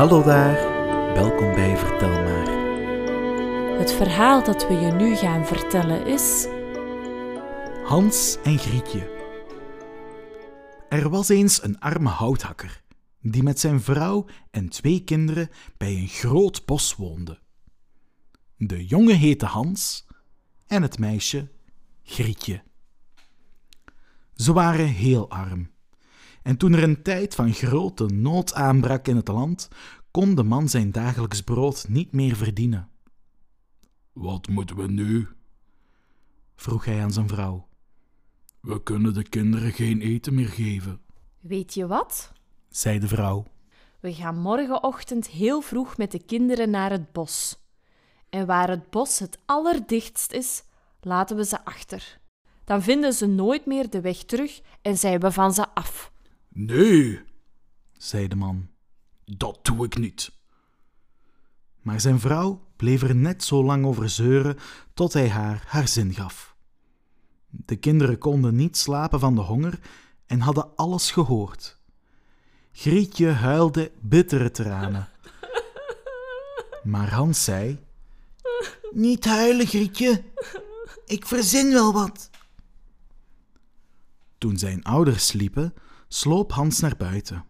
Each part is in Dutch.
Hallo daar, welkom bij Vertel maar. Het verhaal dat we je nu gaan vertellen is. Hans en Grietje. Er was eens een arme houthakker die met zijn vrouw en twee kinderen bij een groot bos woonde. De jongen heette Hans en het meisje Grietje. Ze waren heel arm. En toen er een tijd van grote nood aanbrak in het land, kon de man zijn dagelijks brood niet meer verdienen. Wat moeten we nu? vroeg hij aan zijn vrouw. We kunnen de kinderen geen eten meer geven, Weet je wat? zei de vrouw. We gaan morgenochtend heel vroeg met de kinderen naar het bos. En waar het bos het allerdichtst is, laten we ze achter. Dan vinden ze nooit meer de weg terug en zijn we van ze af. Nee, zei de man. Dat doe ik niet. Maar zijn vrouw bleef er net zo lang over zeuren tot hij haar haar zin gaf. De kinderen konden niet slapen van de honger en hadden alles gehoord. Grietje huilde bittere tranen. Maar Hans zei: Niet huilen, Grietje. Ik verzin wel wat. Toen zijn ouders sliepen, sloop Hans naar buiten.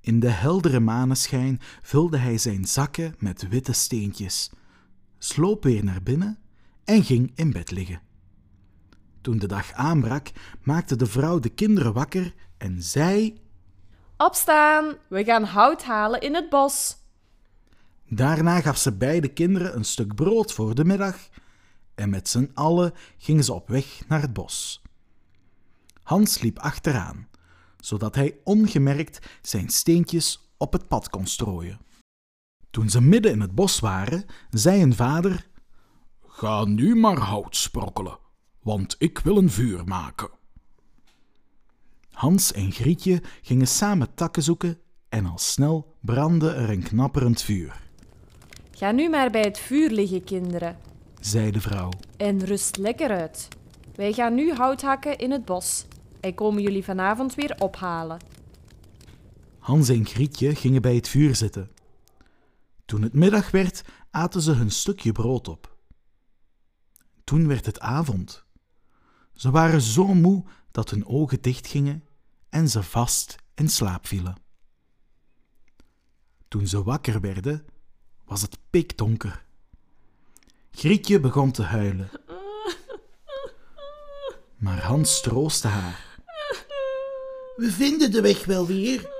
In de heldere maneschijn vulde hij zijn zakken met witte steentjes, sloop weer naar binnen en ging in bed liggen. Toen de dag aanbrak, maakte de vrouw de kinderen wakker en zei: Opstaan, we gaan hout halen in het bos. Daarna gaf ze beide kinderen een stuk brood voor de middag en met z'n allen gingen ze op weg naar het bos. Hans liep achteraan, zodat hij ongemerkt zijn steentjes op het pad kon strooien. Toen ze midden in het bos waren, zei een vader: Ga nu maar hout sprokkelen, want ik wil een vuur maken. Hans en Grietje gingen samen takken zoeken en al snel brandde er een knapperend vuur, Ga nu maar bij het vuur liggen, kinderen. zei de vrouw. En rust lekker uit. Wij gaan nu hout hakken in het bos. En komen jullie vanavond weer ophalen. Hans en Grietje gingen bij het vuur zitten. Toen het middag werd, aten ze hun stukje brood op. Toen werd het avond. Ze waren zo moe dat hun ogen dichtgingen en ze vast in slaap vielen. Toen ze wakker werden, was het pikdonker. Grietje begon te huilen. Maar Hans troostte haar. We vinden de weg wel weer.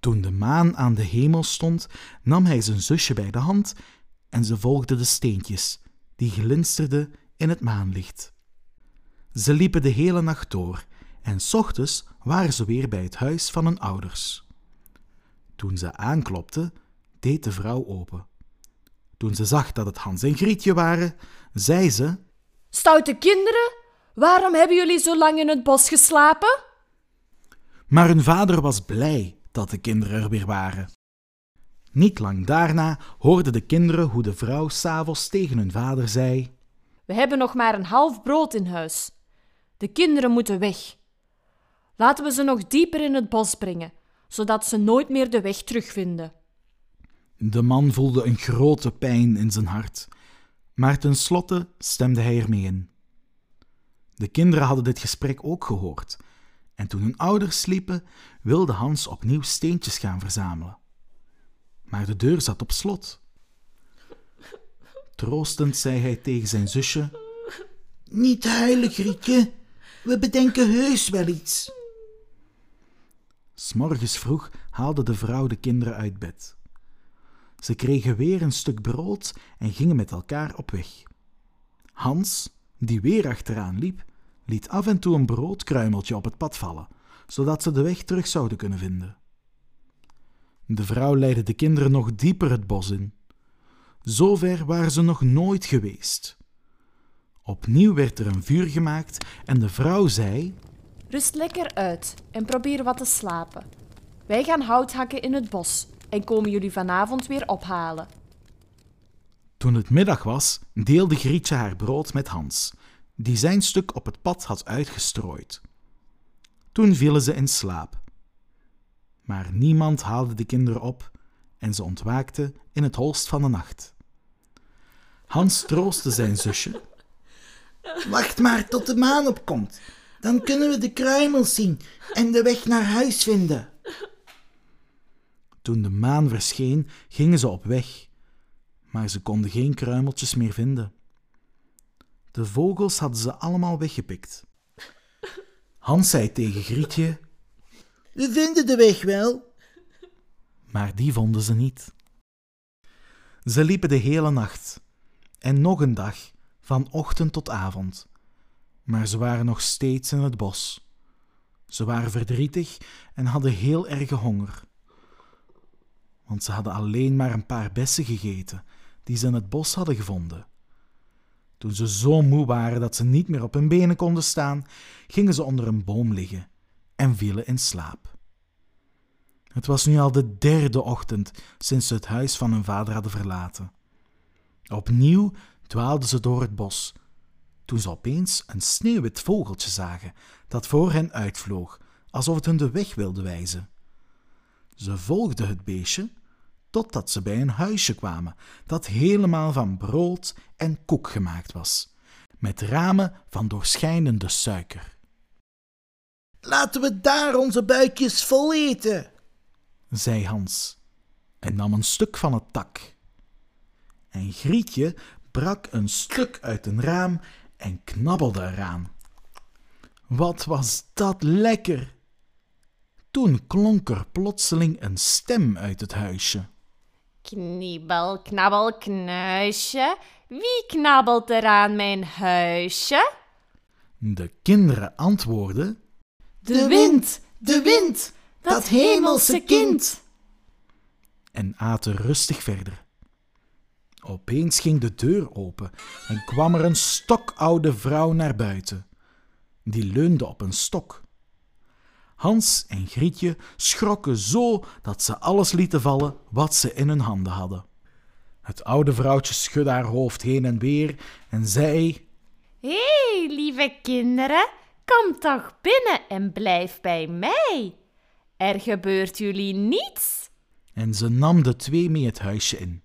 Toen de maan aan de hemel stond, nam hij zijn zusje bij de hand en ze volgde de steentjes, die glinsterden in het maanlicht. Ze liepen de hele nacht door en s ochtends waren ze weer bij het huis van hun ouders. Toen ze aanklopte, deed de vrouw open. Toen ze zag dat het Hans en Grietje waren, zei ze: Stoute kinderen, waarom hebben jullie zo lang in het bos geslapen? Maar hun vader was blij dat de kinderen er weer waren. Niet lang daarna hoorden de kinderen hoe de vrouw s'avonds tegen hun vader zei: We hebben nog maar een half brood in huis. De kinderen moeten weg. Laten we ze nog dieper in het bos brengen, zodat ze nooit meer de weg terugvinden. De man voelde een grote pijn in zijn hart, maar tenslotte stemde hij ermee in. De kinderen hadden dit gesprek ook gehoord, en toen hun ouders sliepen, wilde Hans opnieuw steentjes gaan verzamelen. Maar de deur zat op slot. Troostend zei hij tegen zijn zusje: Niet huilen, Grietje, we bedenken heus wel iets. S'morgens vroeg haalde de vrouw de kinderen uit bed. Ze kregen weer een stuk brood en gingen met elkaar op weg. Hans, die weer achteraan liep, liet af en toe een broodkruimeltje op het pad vallen, zodat ze de weg terug zouden kunnen vinden. De vrouw leidde de kinderen nog dieper het bos in. Zover waren ze nog nooit geweest. Opnieuw werd er een vuur gemaakt en de vrouw zei: Rust lekker uit en probeer wat te slapen. Wij gaan hout hakken in het bos en komen jullie vanavond weer ophalen. Toen het middag was, deelde Grietje haar brood met Hans, die zijn stuk op het pad had uitgestrooid. Toen vielen ze in slaap. Maar niemand haalde de kinderen op en ze ontwaakten in het holst van de nacht. Hans troostte zijn zusje. Wacht maar tot de maan opkomt. Dan kunnen we de kruimels zien en de weg naar huis vinden. Toen de maan verscheen, gingen ze op weg, maar ze konden geen kruimeltjes meer vinden. De vogels hadden ze allemaal weggepikt. Hans zei tegen Grietje, We vinden de weg wel. maar die vonden ze niet. Ze liepen de hele nacht en nog een dag, van ochtend tot avond, maar ze waren nog steeds in het bos. Ze waren verdrietig en hadden heel erge honger, want ze hadden alleen maar een paar bessen gegeten die ze in het bos hadden gevonden. Toen ze zo moe waren dat ze niet meer op hun benen konden staan, gingen ze onder een boom liggen en vielen in slaap. Het was nu al de derde ochtend sinds ze het huis van hun vader hadden verlaten. Opnieuw dwaalden ze door het bos, toen ze opeens een sneeuwwit vogeltje zagen dat voor hen uitvloog, alsof het hun de weg wilde wijzen. Ze volgden het beestje totdat ze bij een huisje kwamen dat helemaal van brood en koek gemaakt was, met ramen van doorschijnende suiker. Laten we daar onze buikjes vol eten. zei Hans en nam een stuk van het tak. En Grietje brak een stuk uit een raam en knabbelde eraan. Wat was dat lekker! Toen klonk er plotseling een stem uit het huisje. Kniebel, knabbel, knuisje. Wie knabbelt er aan mijn huisje? De kinderen antwoordden De wind, de wind, dat hemelse kind. en aten rustig verder. Opeens ging de deur open en kwam er een stokoude vrouw naar buiten. Die leunde op een stok. Hans en Grietje schrokken zo dat ze alles lieten vallen wat ze in hun handen hadden. Het oude vrouwtje schudde haar hoofd heen en weer en zei: Hé, hey, lieve kinderen, kom toch binnen en blijf bij mij. Er gebeurt jullie niets. En ze nam de twee mee het huisje in.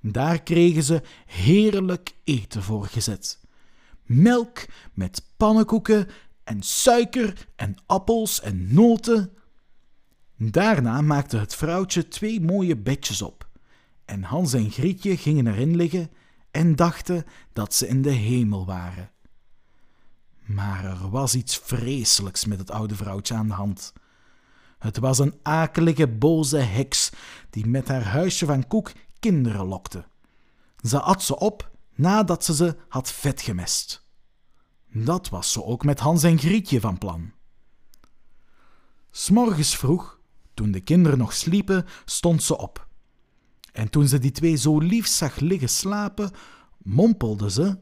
Daar kregen ze heerlijk eten voor gezet. Melk met pannenkoeken en suiker en appels en noten. Daarna maakte het vrouwtje twee mooie bedjes op. En Hans en Grietje gingen erin liggen en dachten dat ze in de hemel waren. Maar er was iets vreselijks met het oude vrouwtje aan de hand. Het was een akelige, boze heks die met haar huisje van koek kinderen lokte. Ze at ze op nadat ze ze had vet gemest. Dat was ze ook met Hans en Grietje van plan. S'morgens vroeg, toen de kinderen nog sliepen, stond ze op. En toen ze die twee zo lief zag liggen slapen, mompelde ze.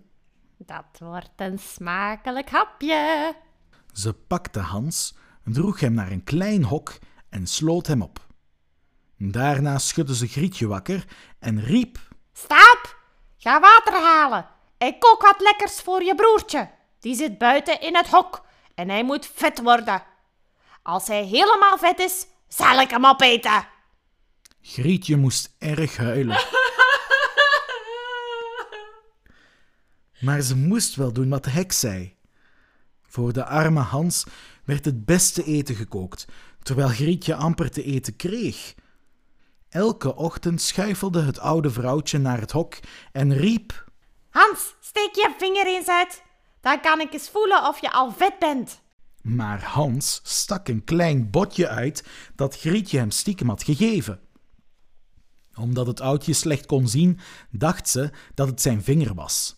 Dat wordt een smakelijk hapje. Ze pakte Hans, droeg hem naar een klein hok en sloot hem op. Daarna schudde ze Grietje wakker en riep: Stap, ga water halen en kook wat lekkers voor je broertje. Die zit buiten in het hok en hij moet vet worden. Als hij helemaal vet is, zal ik hem opeten. Grietje moest erg huilen. Maar ze moest wel doen wat de heks zei. Voor de arme Hans werd het beste eten gekookt, terwijl Grietje amper te eten kreeg. Elke ochtend schuifelde het oude vrouwtje naar het hok en riep: Hans, steek je vinger eens uit. Dan kan ik eens voelen of je al vet bent. Maar Hans stak een klein botje uit dat Grietje hem stiekem had gegeven. Omdat het oudje slecht kon zien, dacht ze dat het zijn vinger was.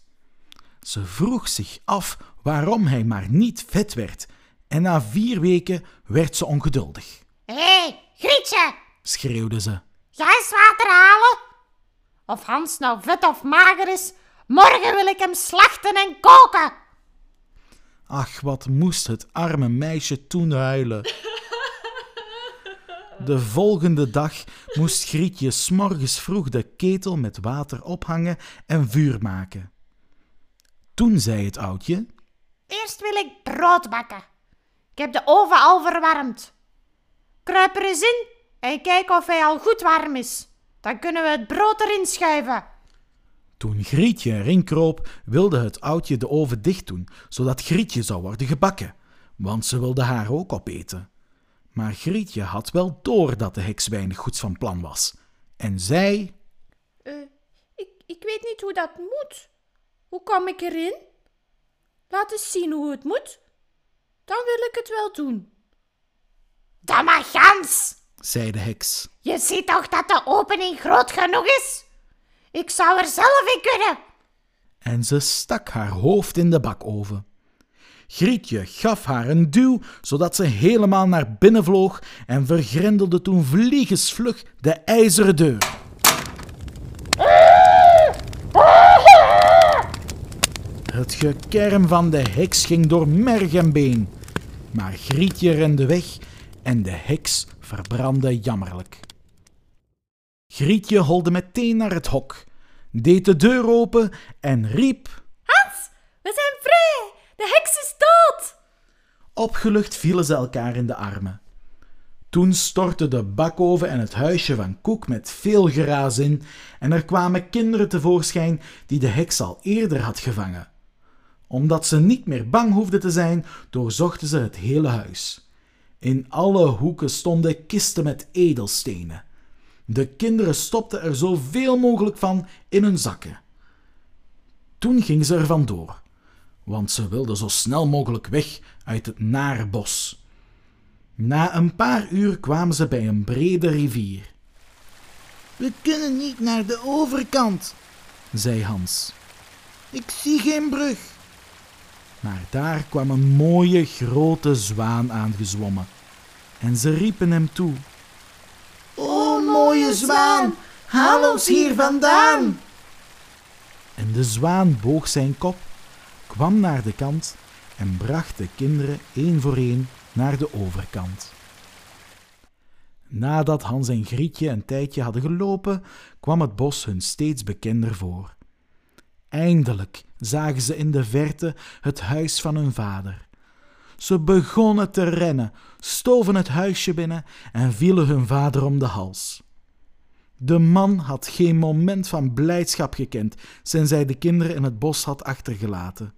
Ze vroeg zich af waarom hij maar niet vet werd, en na vier weken werd ze ongeduldig. Hé, hey, Grietje, Schreeuwde ze. ga eens water halen. Of Hans nou vet of mager is, morgen wil ik hem slachten en koken. Ach, wat moest het arme meisje toen huilen. De volgende dag moest Grietje s'morgens vroeg de ketel met water ophangen en vuur maken. Toen zei het oudje: Eerst wil ik brood bakken. Ik heb de oven al verwarmd. kruip er eens in en kijk of hij al goed warm is. Dan kunnen we het brood erin schuiven. Toen Grietje erin kroop, wilde het oudje de oven dicht doen, zodat Grietje zou worden gebakken, want ze wilde haar ook opeten. Maar Grietje had wel door dat de heks weinig goeds van plan was. En zei: Eh, ik, ik weet niet hoe dat moet. Hoe kom ik erin? Laat eens zien hoe het moet. Dan wil ik het wel doen. Dat mag gans. zei de heks. Je ziet toch dat de opening groot genoeg is? Ik zou er zelf in kunnen. En ze stak haar hoofd in de bakoven. Grietje gaf haar een duw, zodat ze helemaal naar binnen vloog en vergrendelde toen vliegensvlug de ijzeren deur. Het gekerm van de heks ging door merg en been. Maar Grietje rende weg en de heks verbrandde jammerlijk. Grietje holde meteen naar het hok, deed de deur open en riep... Hans, we zijn vrij. De heks is dood. Opgelucht vielen ze elkaar in de armen. Toen stortte de bakoven en het huisje van Koek met veel geraas in en er kwamen kinderen tevoorschijn die de heks al eerder had gevangen. Omdat ze niet meer bang hoefden te zijn, doorzochten ze het hele huis. In alle hoeken stonden kisten met edelstenen. De kinderen stopten er zoveel mogelijk van in hun zakken. Toen gingen ze er vandoor, want ze wilden zo snel mogelijk weg uit het nare bos. Na een paar uur kwamen ze bij een brede rivier, We kunnen niet naar de overkant. zei Hans. Ik zie geen brug. Maar daar kwam een mooie grote zwaan aangezwommen. En ze riepen hem toe. Mooie zwaan, haal ons hier vandaan. En de zwaan boog zijn kop, kwam naar de kant en bracht de kinderen één voor één naar de overkant. Nadat Hans en Grietje een tijdje hadden gelopen, kwam het bos hun steeds bekender voor. Eindelijk zagen ze in de verte het huis van hun vader. Ze begonnen te rennen, stoven het huisje binnen en vielen hun vader om de hals. De man had geen moment van blijdschap gekend sinds hij de kinderen in het bos had achtergelaten.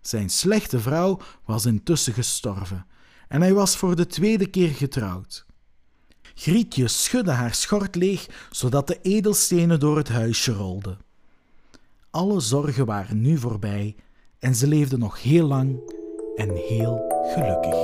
Zijn slechte vrouw was intussen gestorven en hij was voor de tweede keer getrouwd. Grietje schudde haar schort leeg, zodat de edelstenen door het huisje rolden. Alle zorgen waren nu voorbij en ze leefden nog heel lang en heel gelukkig.